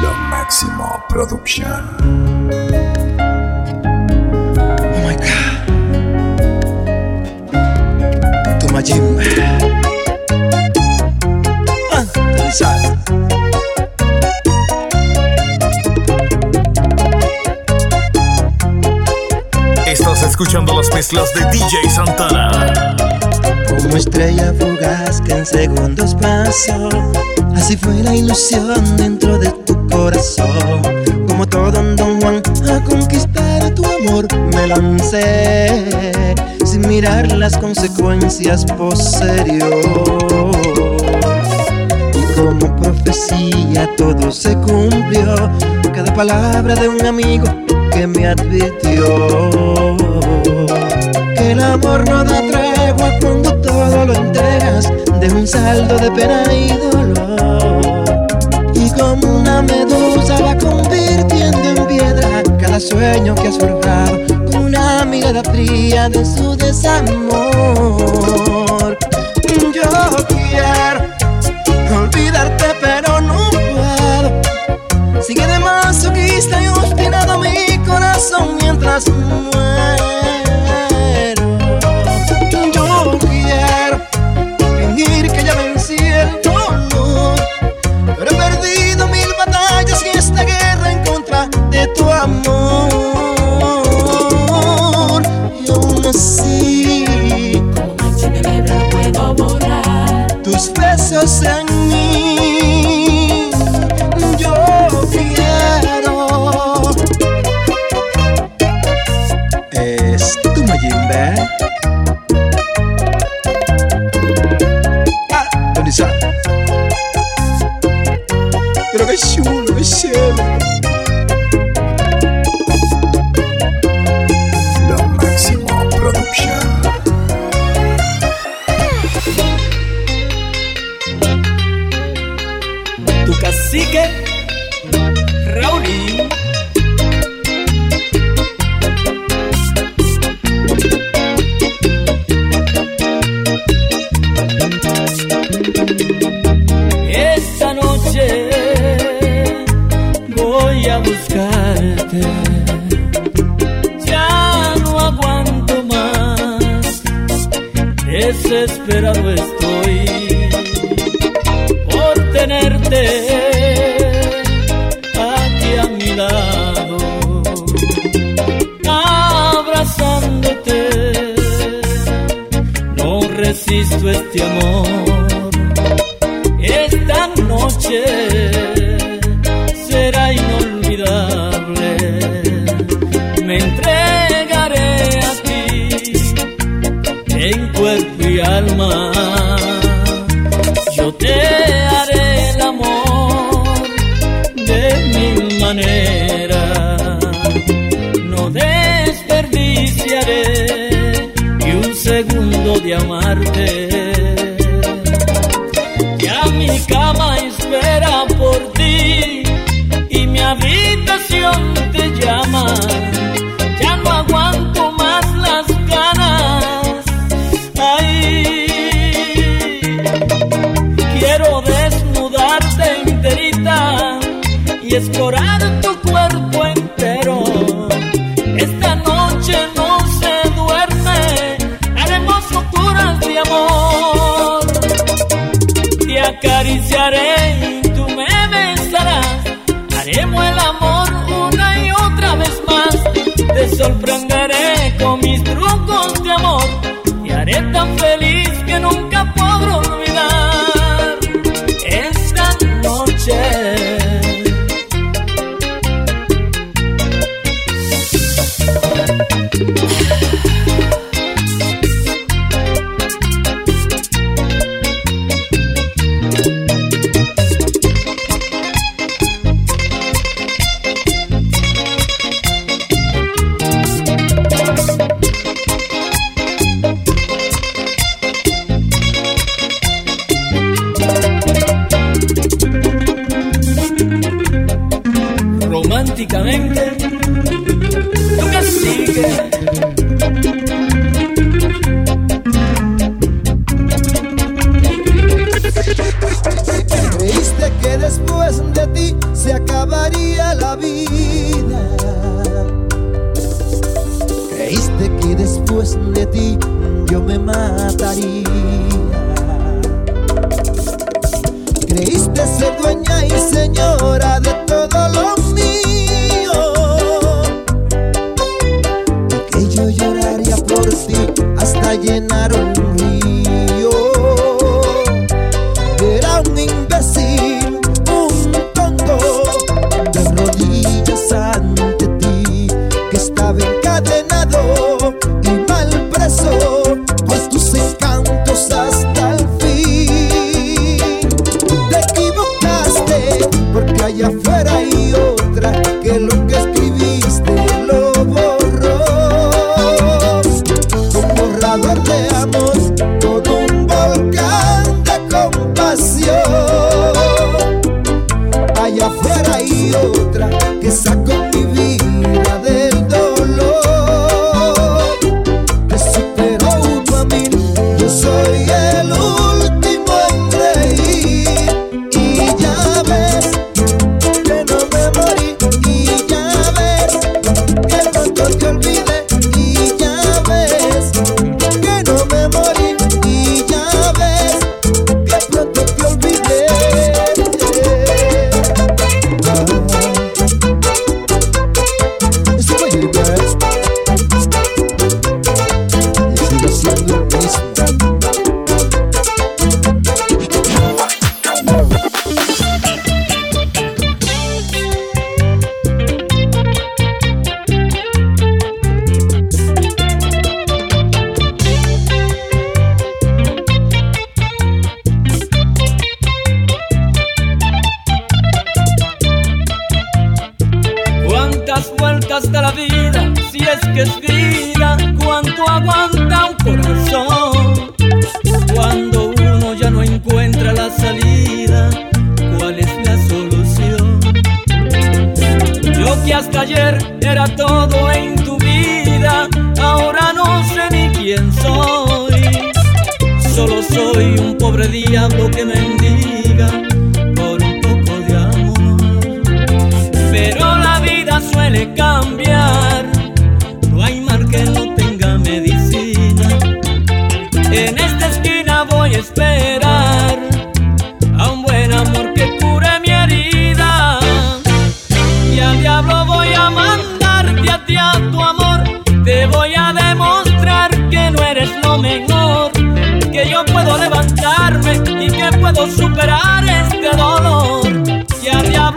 Lo máximo Production. Oh my god. Tu Majimbe. Ah. Estás escuchando las mezclas de DJ Santana. Como estrella fugaz que en segundos pasó. Así fue la ilusión dentro de tu corazón. Como todo un Don Juan a conquistar tu amor me lancé sin mirar las consecuencias posterior. Y como profecía todo se cumplió. Cada palabra de un amigo que me advirtió que el amor no da tregua cuando todo lo entregas de un saldo de pena y dolor como una medusa va convirtiendo en piedra. Cada sueño que has forjado con una mirada fría de su desamor. Yo quiero olvidarte pero no puedo. Sigue de masoquista y obstinado mi corazón mientras muero. Haremos el amor una y otra vez más. Te sorprenderé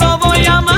Y al diablo voy a mandar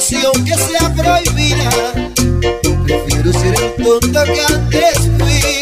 canción que sea prohibida. Prefiero ser el tonto que antes fui.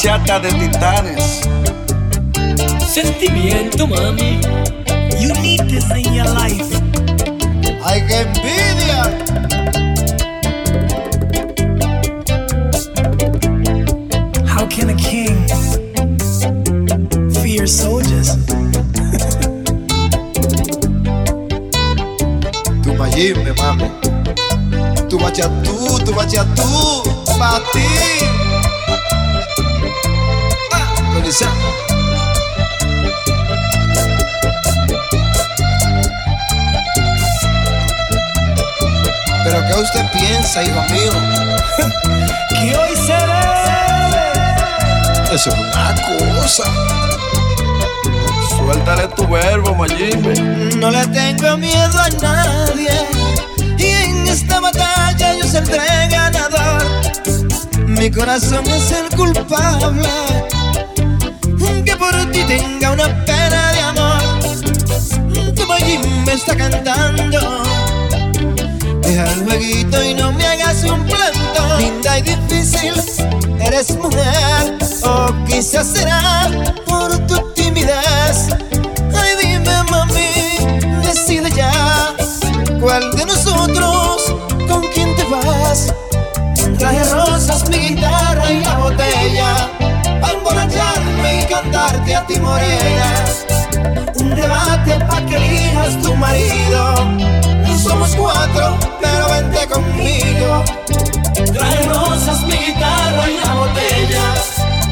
bachata de titanes. Sentimiento, mami. You need this in your life. ¡Ay, qué envidia! How can a king fear soldiers? tu mayime, mami. Tu bachatú, tu bachatú, pa' ti. Pero ¿qué usted piensa, hijo mío? que hoy se ve. Eso es una cosa. Suéltale tu verbo, Mayimbe. No le tengo miedo a nadie. Y en esta batalla yo saldré ganador. Mi corazón es el culpable por ti tenga una pena de amor. Tu me está cantando. Deja el jueguito y no me hagas un planto. Linda y difícil, eres mujer. O quizás será por tu timidez. Ay, dime, mami, decide ya. ¿Cuál de nosotros Un debate para que elijas tu marido. No somos cuatro, pero vente conmigo. Traje rosas, mi guitarra y la botella.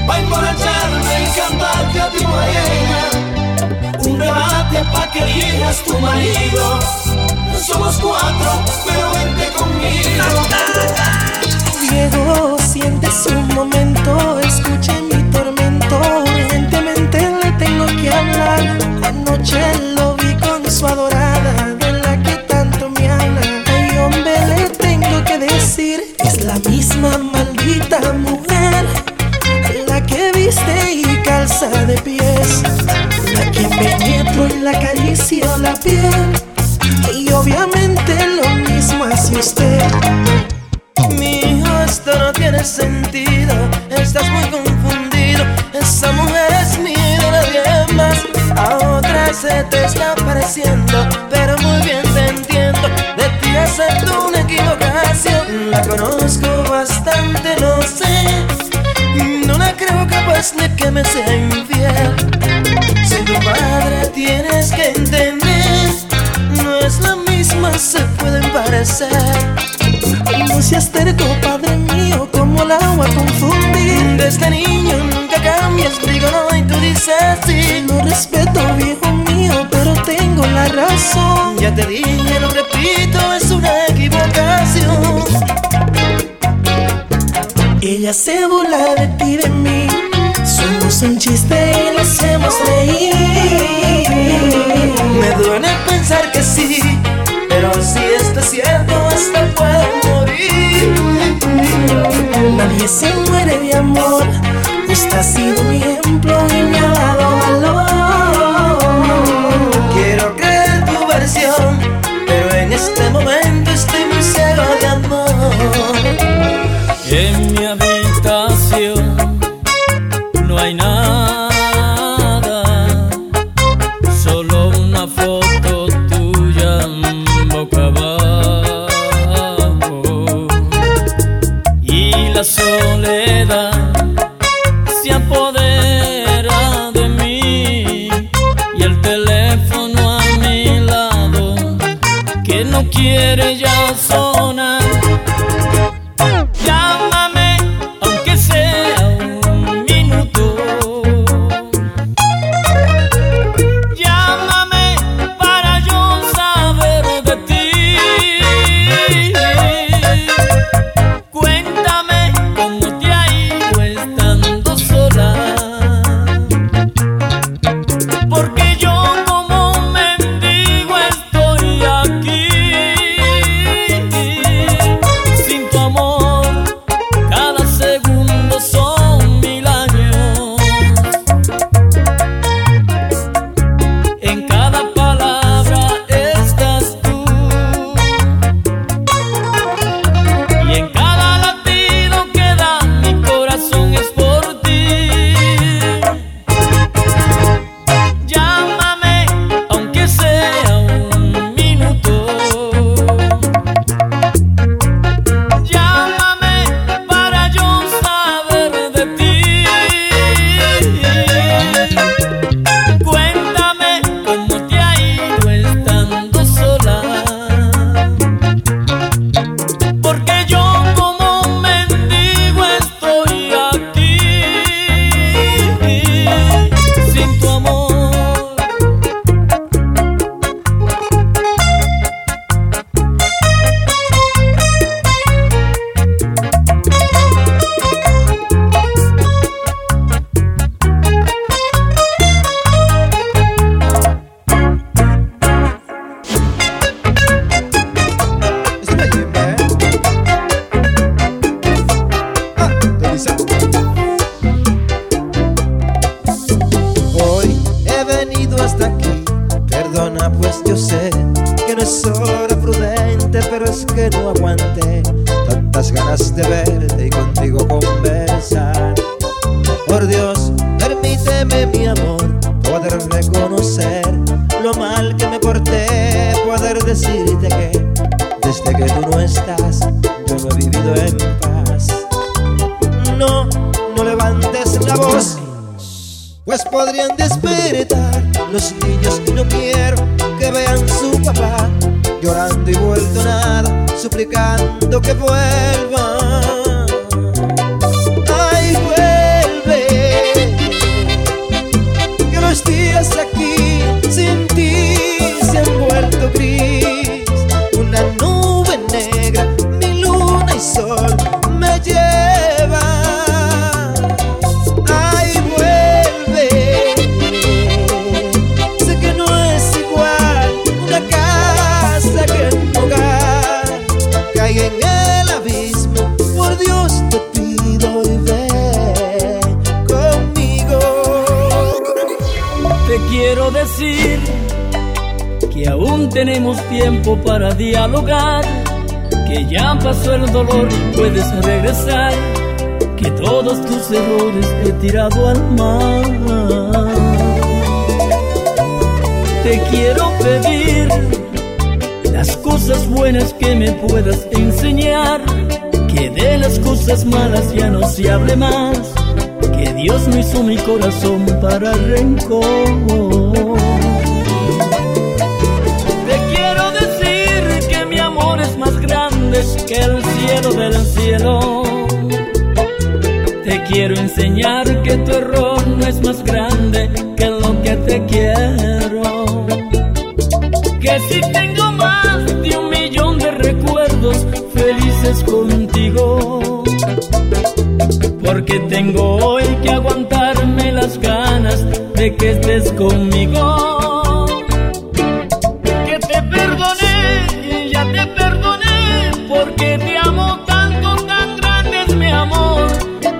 Pa' emborracharme y cantarte a ti, morena. Un debate pa' que elijas tu marido. No somos cuatro, pero vente conmigo. Diego, siente su momento, escuche mi tormento. Anoche lo vi con su adorada, de la que tanto me habla. Ay, hombre, le tengo que decir, es la misma maldita mujer. La que viste y calza de pies. La que penetro y la acaricio la piel. Y obviamente lo mismo hace usted. Mi hijo, esto no tiene sentido. Estás muy confundido. Esa mujer es más. A otra se te está pareciendo, pero muy bien te entiendo. De ti acepto una equivocación. La conozco bastante, lo sé. No la creo capaz de que me sea infiel. Si tu padre tienes que entender, no es la misma, se pueden parecer. No seas terco, padre mío, como el agua confundir. Desde niño nunca cambias, digo no y tú dices sí. No respeto, viejo mío, pero tengo la razón. Ya te dije, lo repito, es una equivocación. Ella se burla de ti de mí. Somos un chiste y lo hacemos reír. Me duele pensar que sí, pero si esto es cierto, hasta puedo morir. Nadie se muere de amor. Usted ha sido mi ejemplo y me ha dado valor. conmigo. Que te perdoné, ya te perdoné, porque te amo tanto, tan grande es mi amor.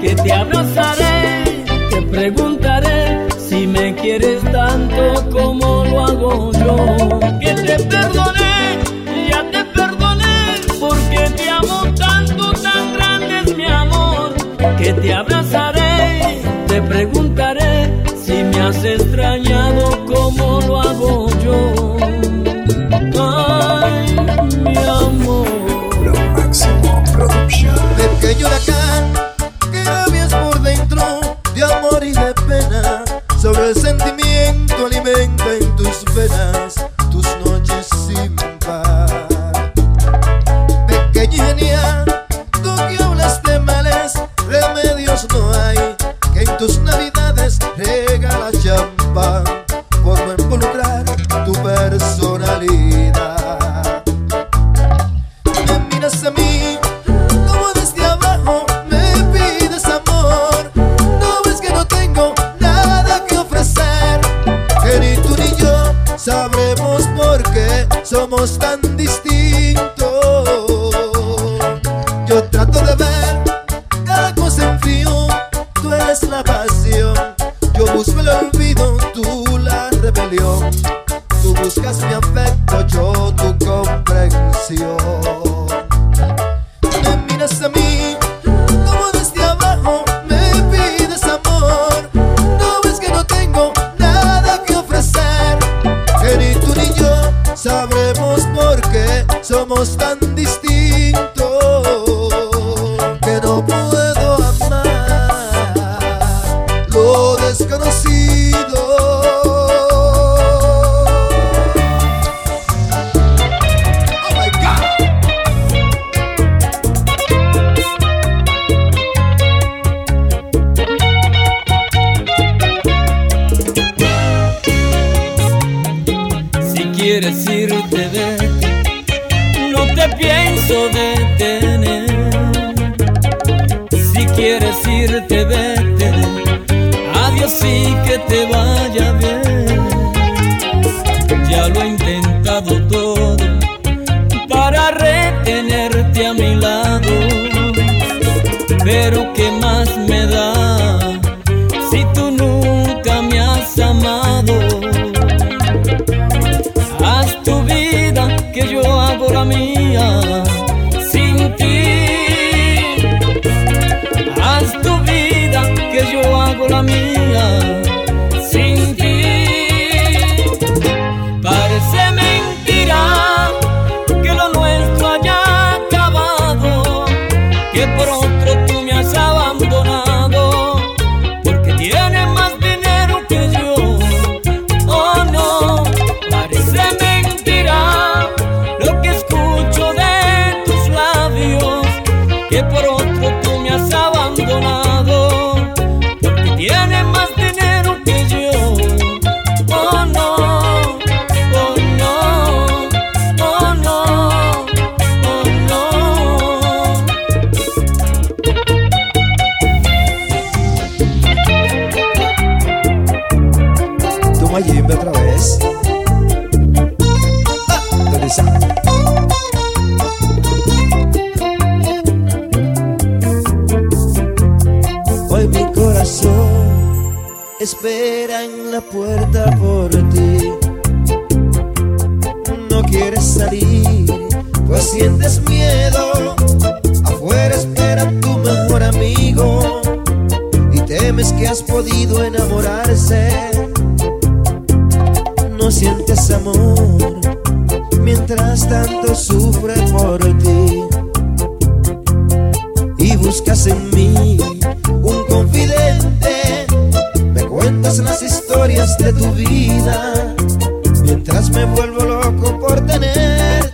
Que te abrazaré, te preguntaré si me quieres tanto como lo hago yo. Que te perdoné. que te abrazaré, te preguntaré. por ti. No quieres salir, pues sientes miedo. Afuera espera tu mejor amigo y temes que has podido enamorarse. No sientes amor mientras tanto sufre por ti y buscas en mí las historias de tu vida, mientras me vuelvo loco por tener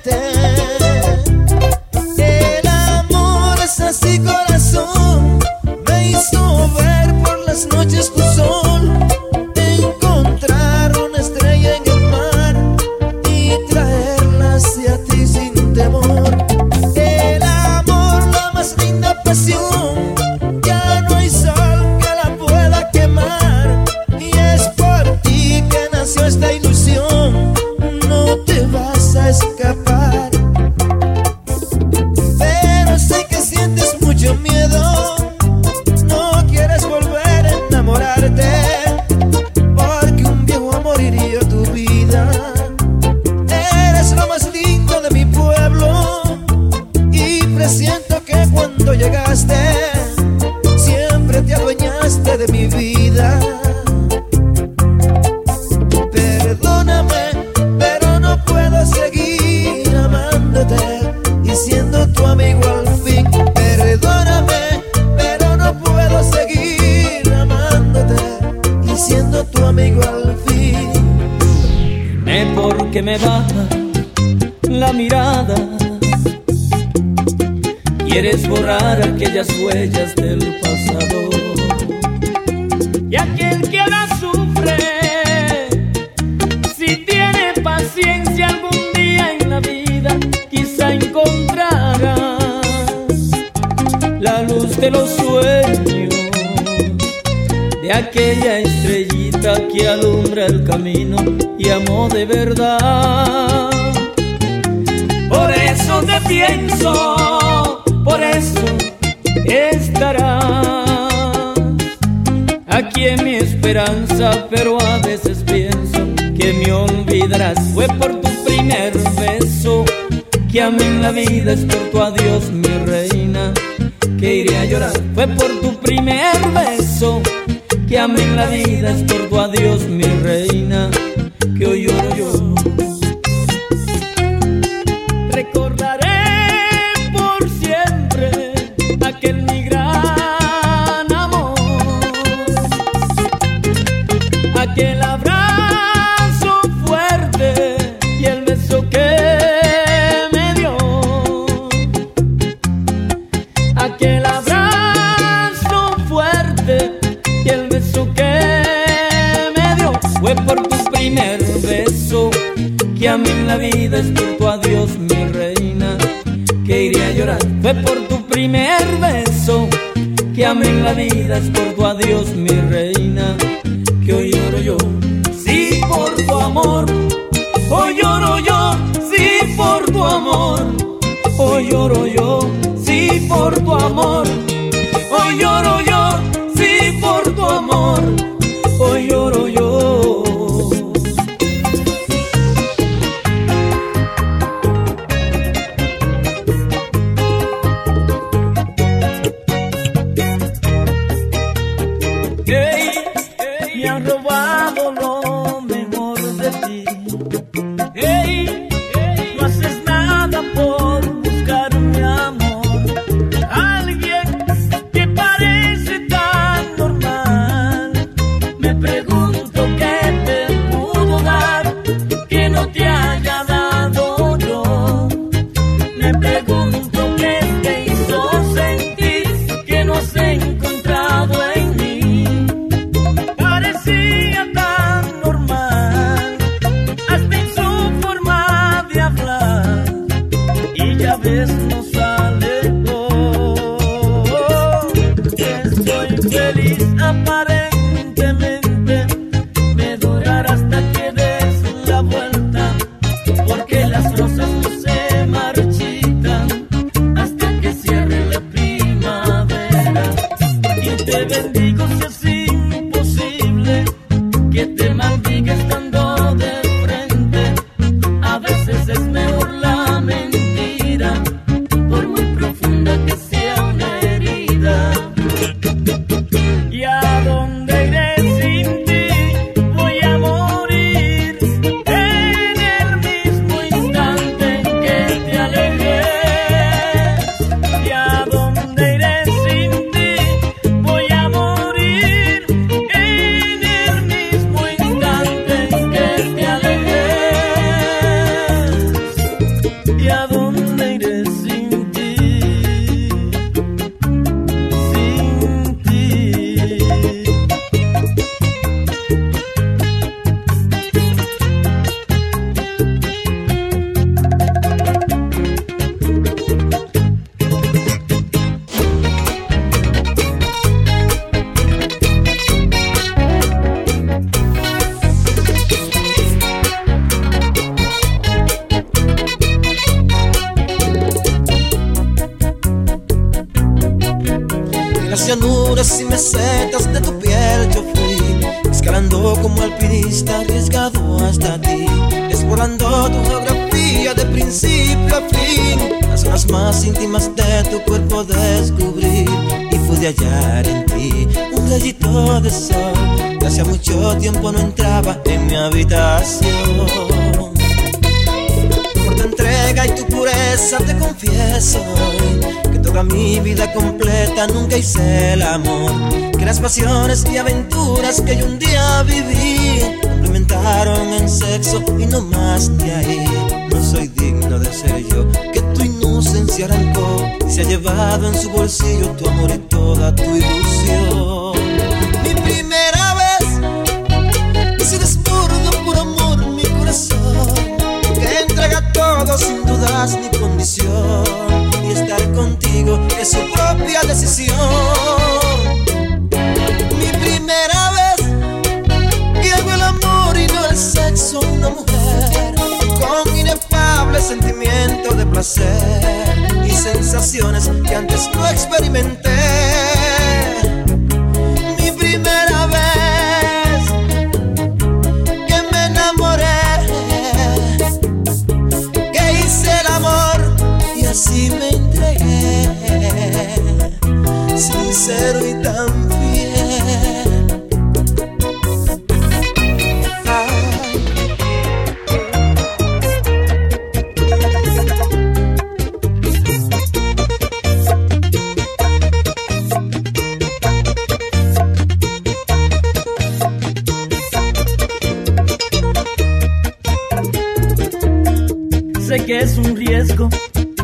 que es un riesgo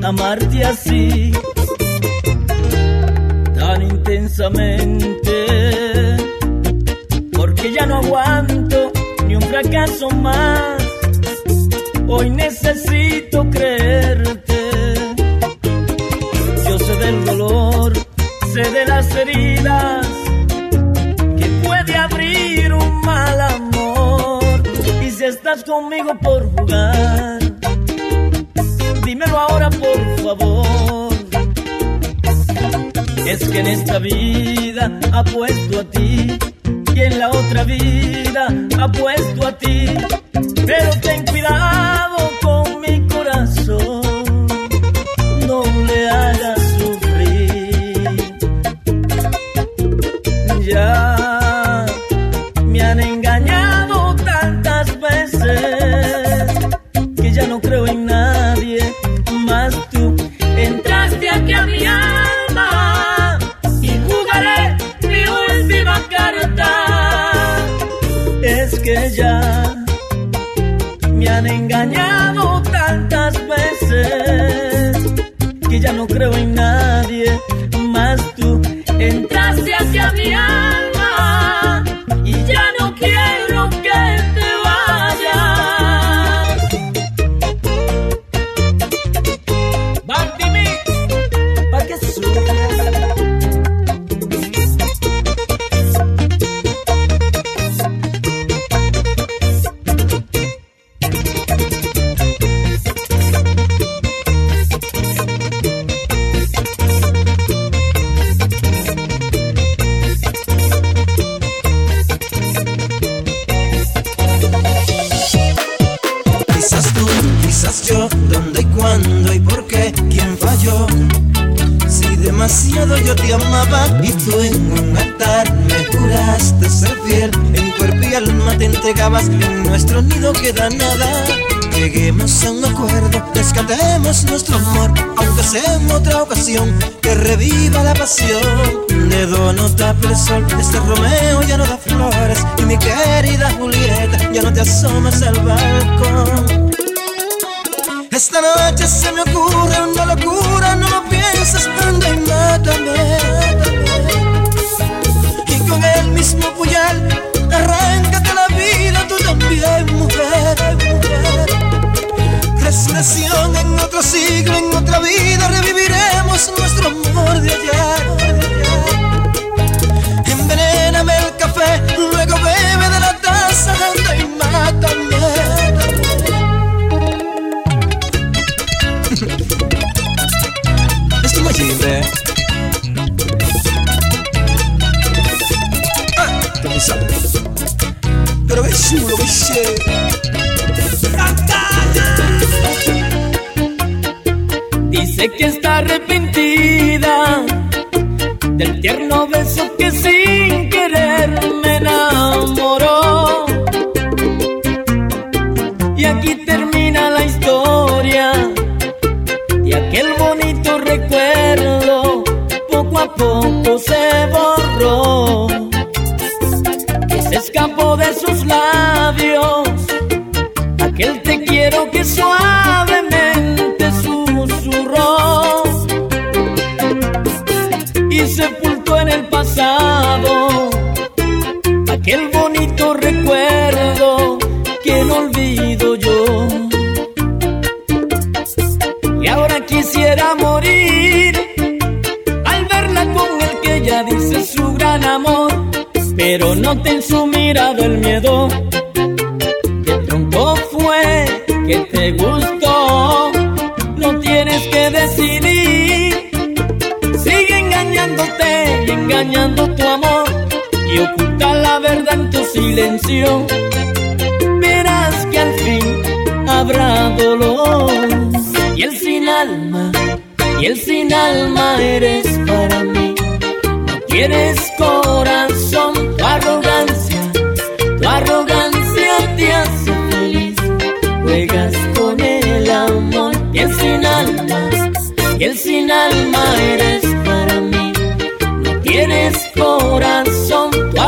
amarte así, tan intensamente, porque ya no aguanto ni un fracaso más. Hoy necesito creerte. Yo sé del dolor, sé de las heridas que puede abrir un mal amor. Y si estás conmigo por jugar Es que en esta vida apuesto a ti y en la otra vida ha puesto a ti. nota en su mirada el miedo. ¿Qué tronco fue que te gustó? No tienes que decidir. Sigue engañándote y engañando tu amor y oculta la verdad en tu silencio. Verás que al fin habrá dolor y el sin alma y el sin alma eres para mí. No quieres juegas con el amor y el sin alma, y el sin alma eres para mí. No tienes corazón, tu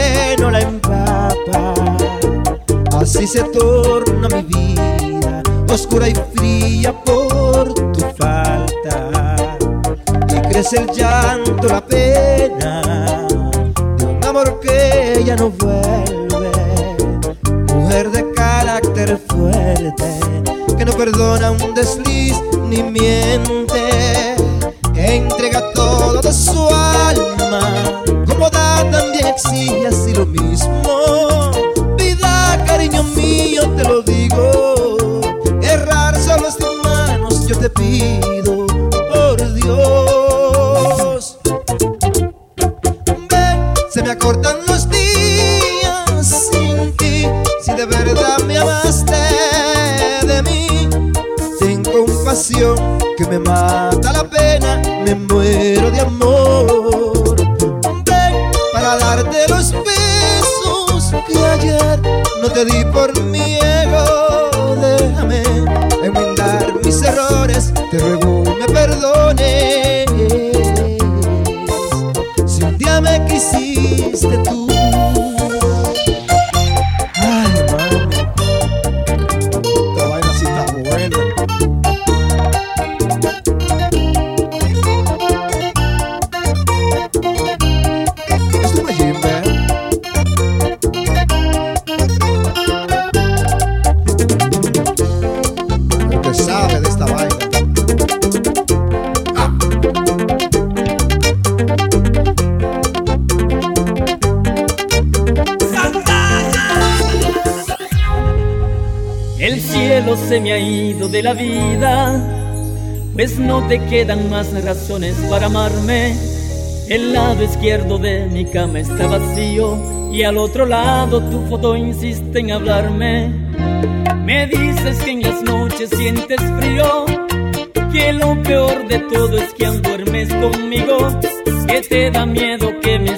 sereno la empapa. Así se torna mi vida, oscura y fría por tu falta. Y crece el llanto, la pena de un amor que ya no vuelve. Mujer de carácter fuerte, que no perdona un desliz ni miente. Que entrega todo de su alma también exige así lo mismo. Vida, cariño mío, te lo digo. Errar solo es de manos, yo te pido. te quedan más razones para amarme. El lado izquierdo de mi cama está vacío y al otro lado tu foto insiste en hablarme. Me dices que en las noches sientes frío, que lo peor de todo es que aún duermes conmigo, que te da miedo que me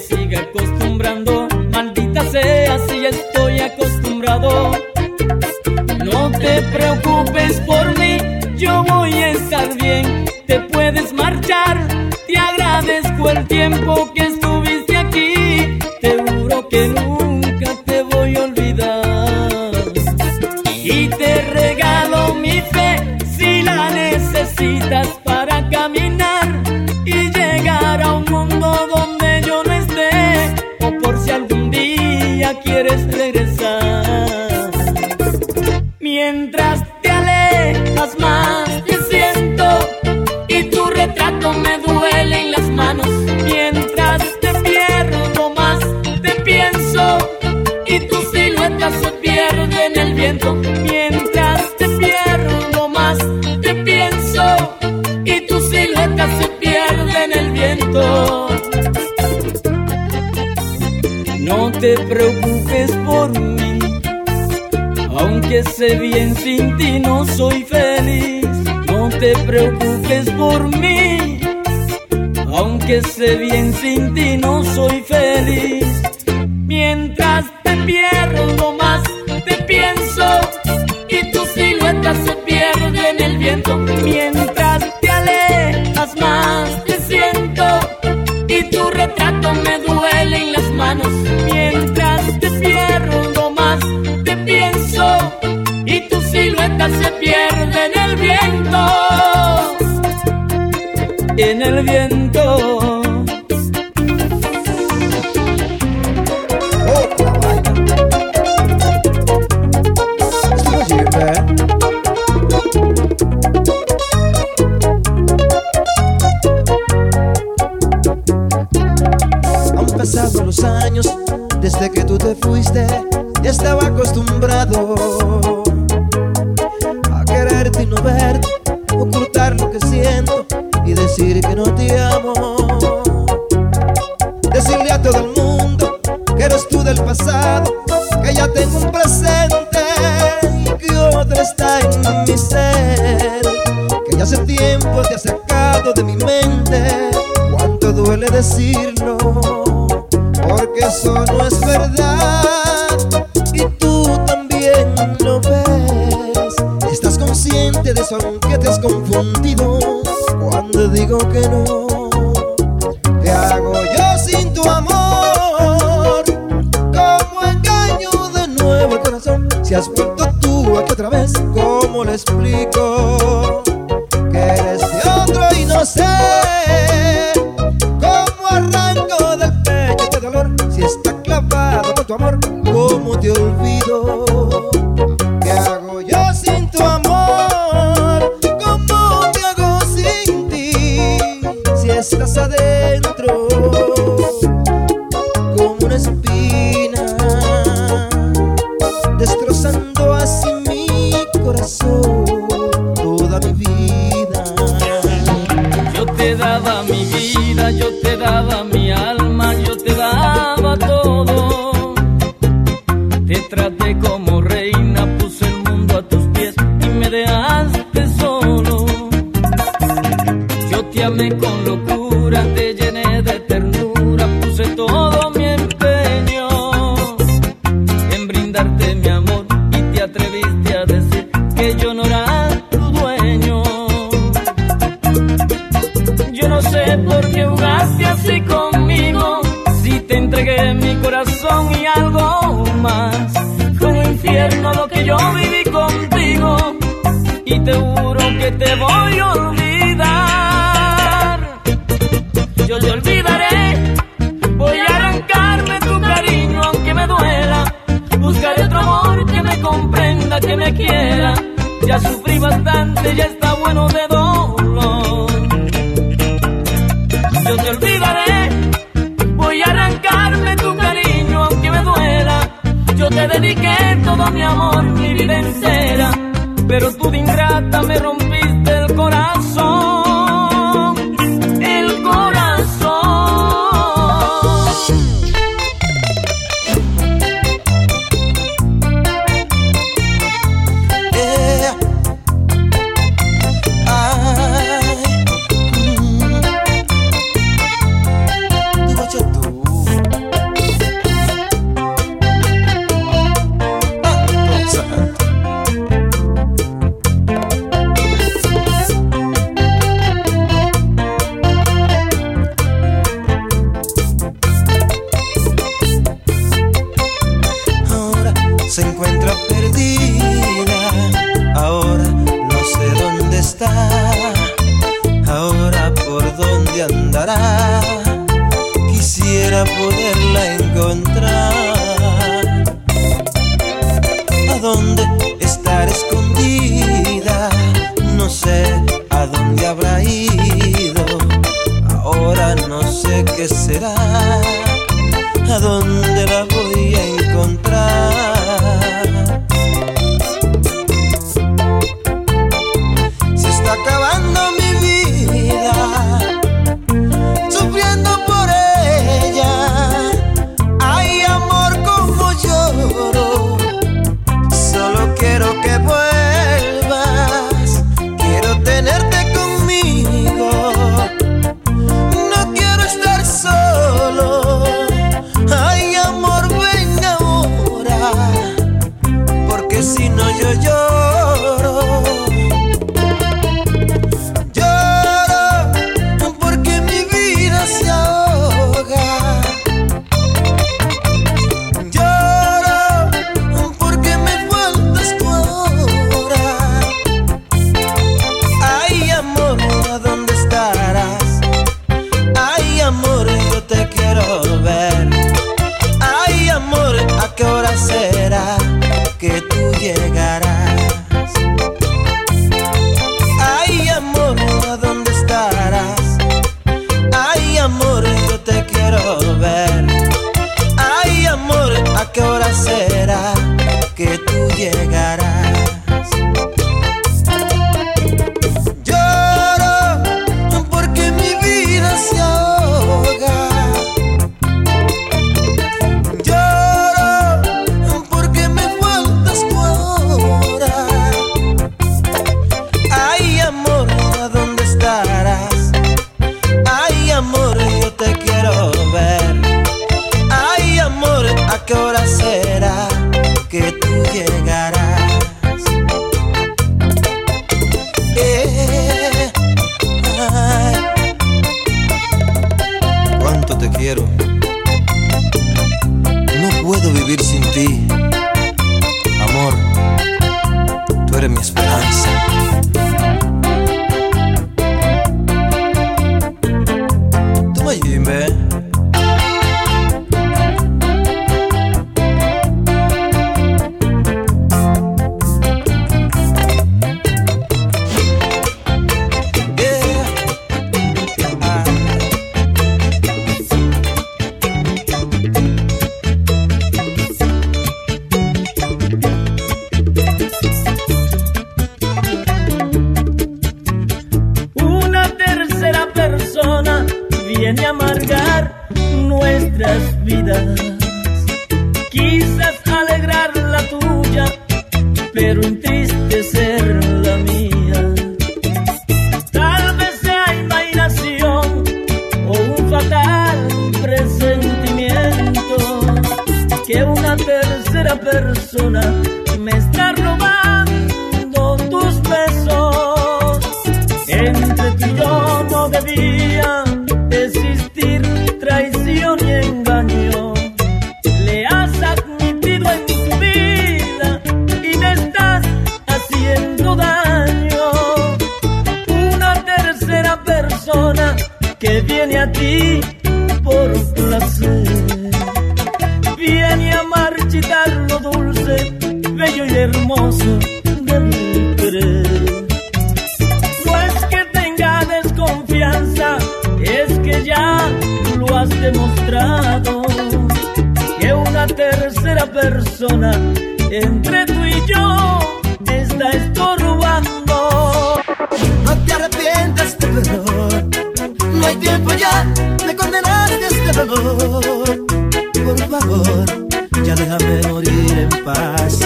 déjame morir en paz.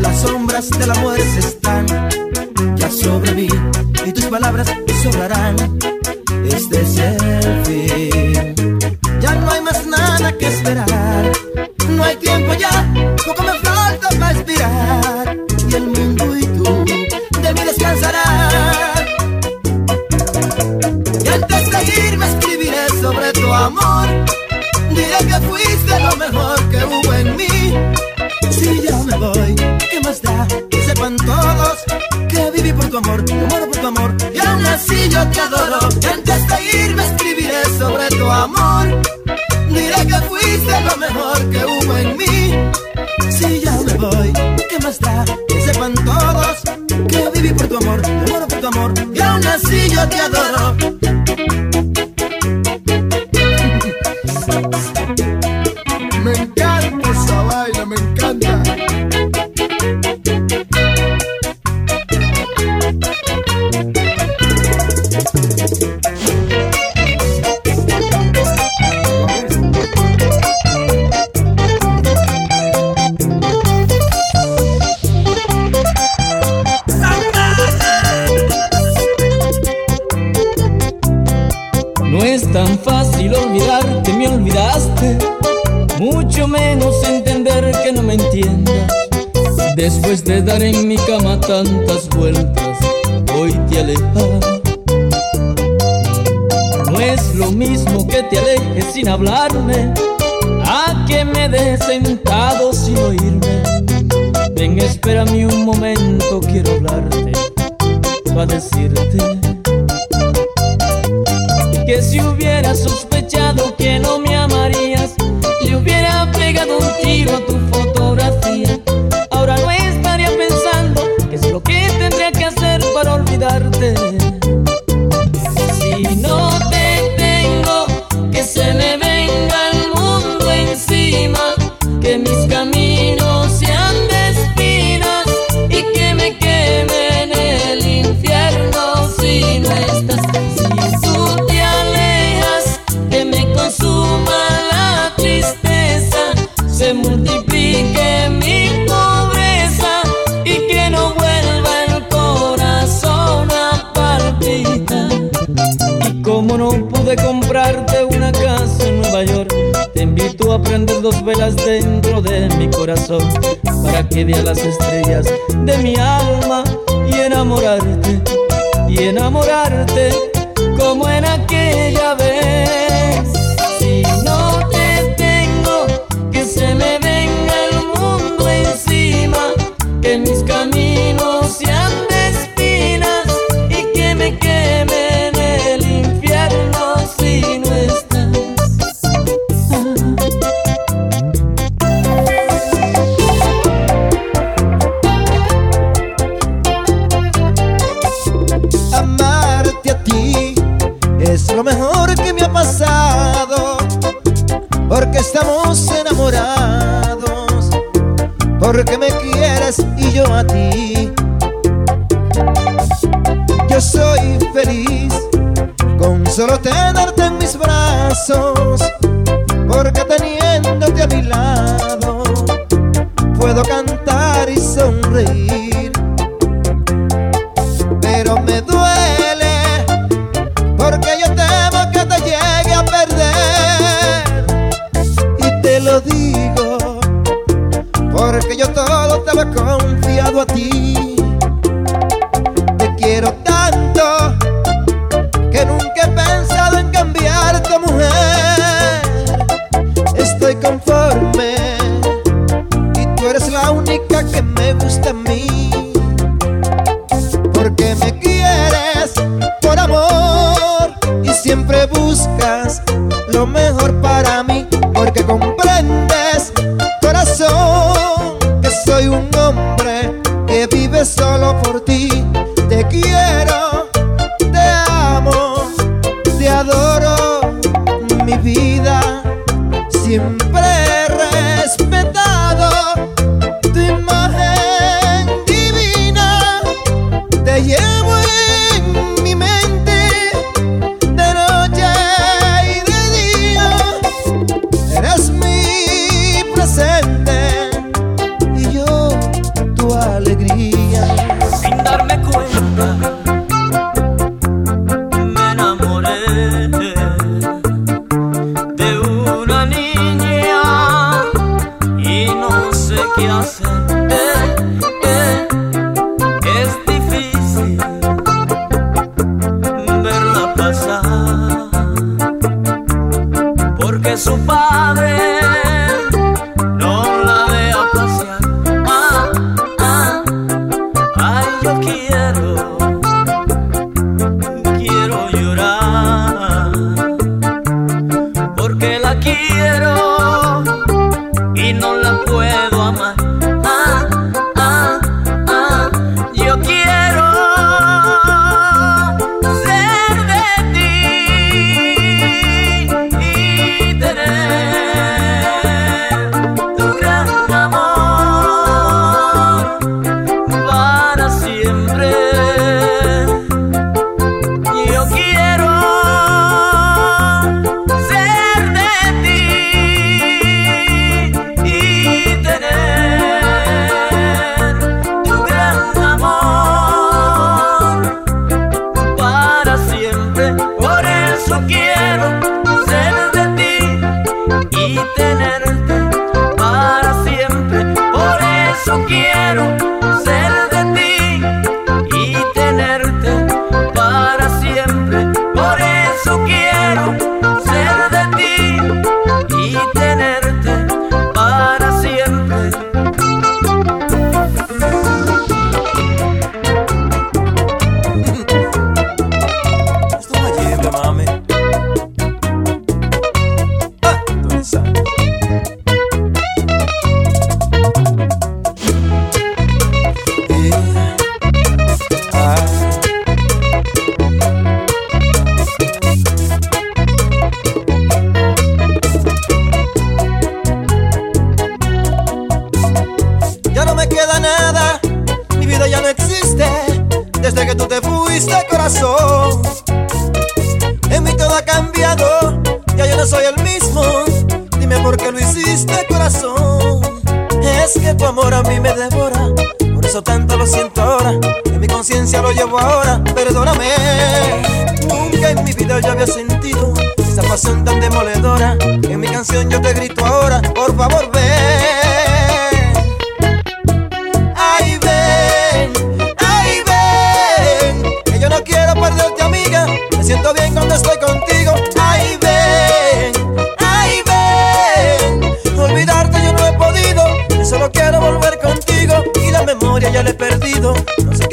Las sombras de la muerte están porque yo todo te lo he confiado a ti.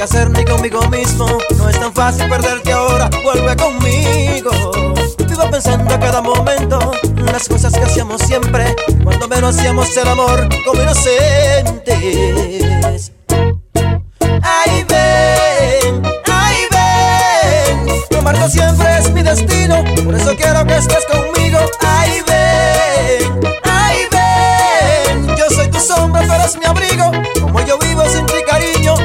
complacerme conmigo mismo. No es tan fácil perderte ahora, vuelve conmigo. Vivo pensando a cada momento las cosas que hacíamos siempre, cuando menos hacíamos el amor como inocentes. Ay, ven, ay, ven, tomarte siempre es mi destino, por eso quiero que estés conmigo. Ay, ven, ay, ven, yo soy tu sombra, tú eres mi abrigo, como yo vivo sin ti, cariño.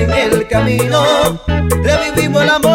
En el camino revivimos el amor.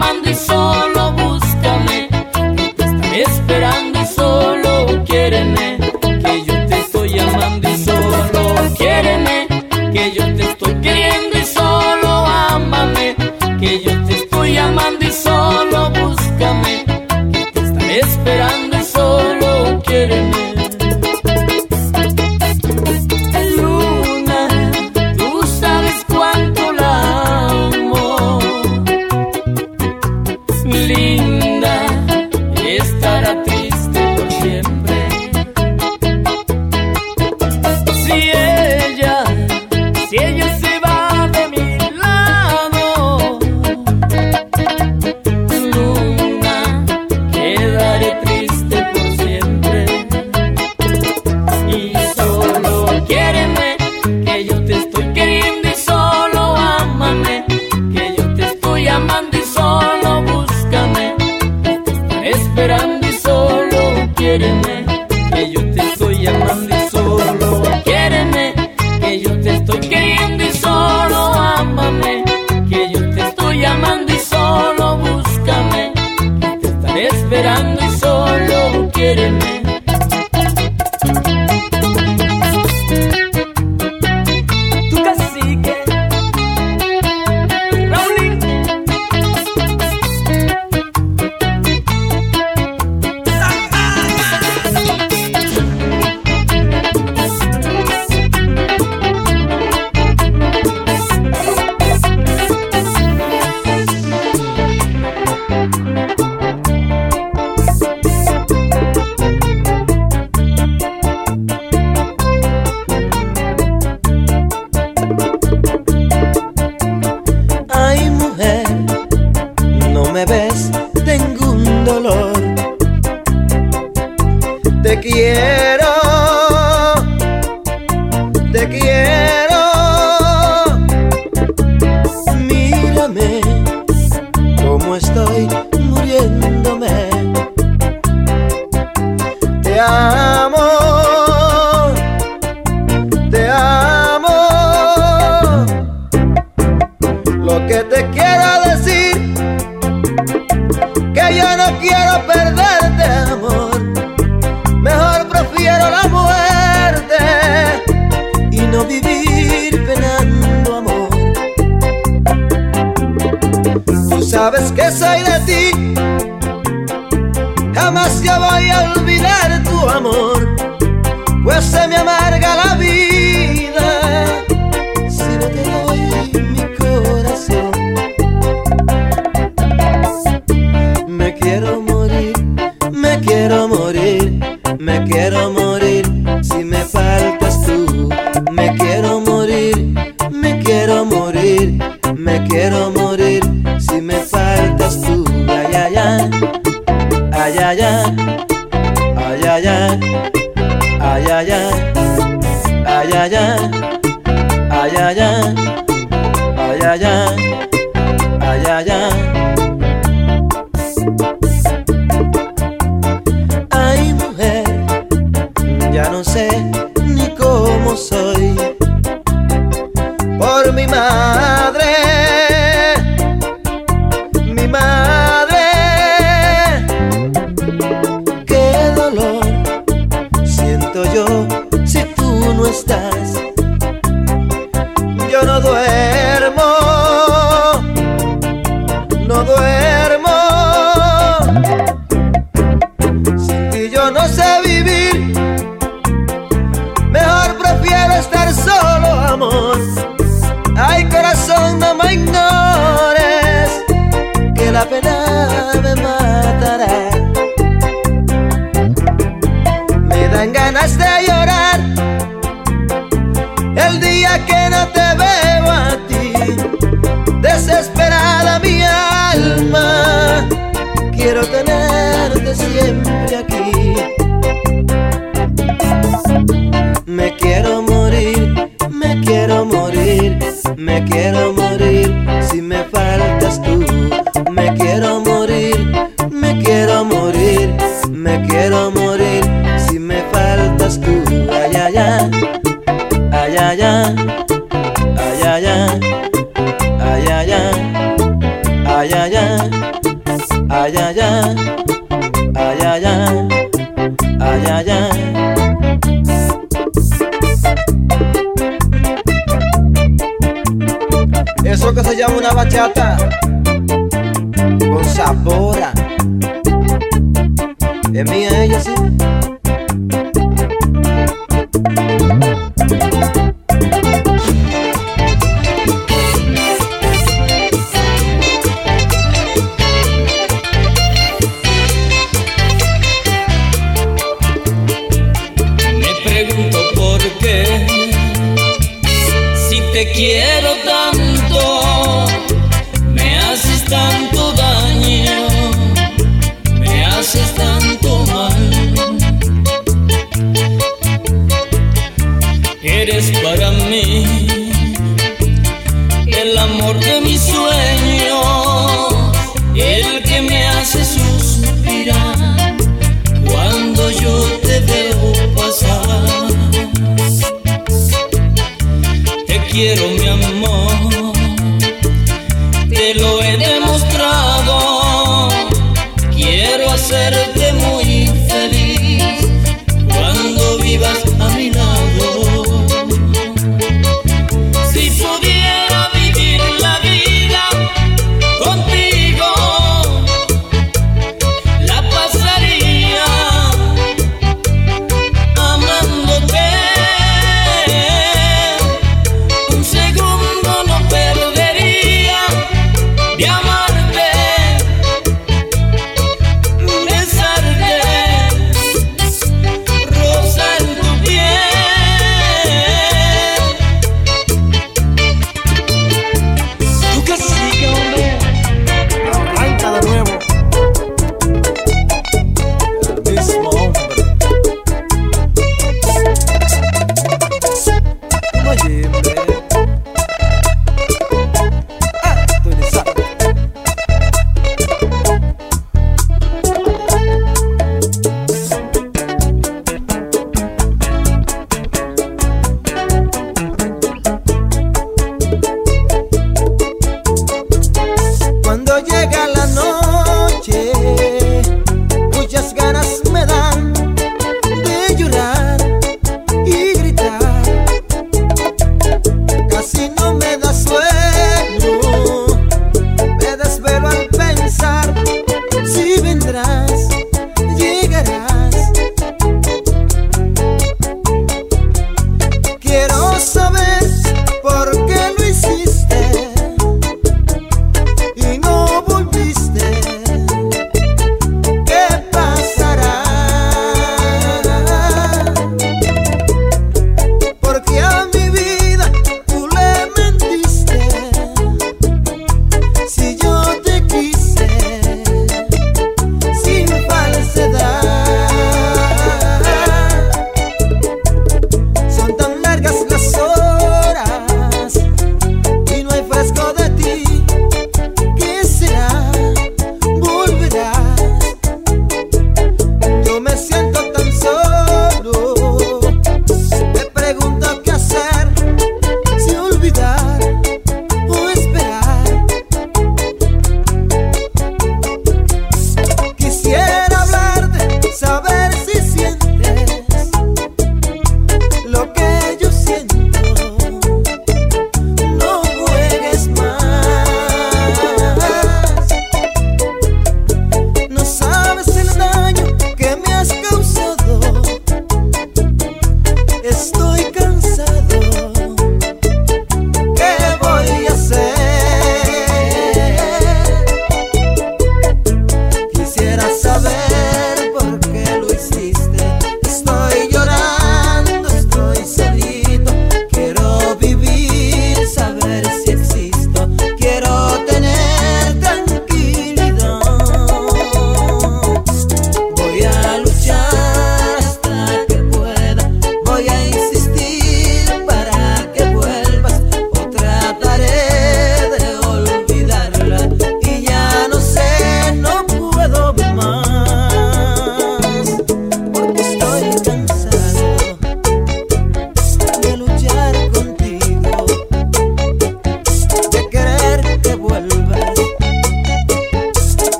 Estoy amando y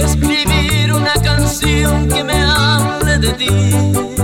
escribir una canción que me hable de ti.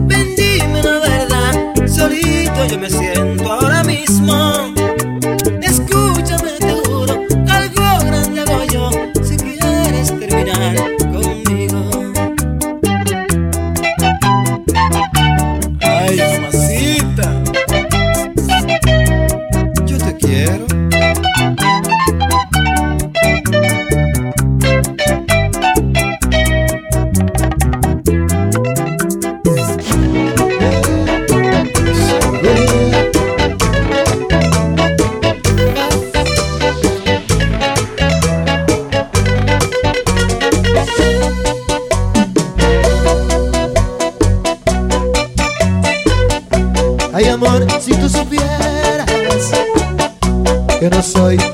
Ven, dime la verdad, solito yo me siento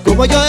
como yo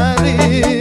vale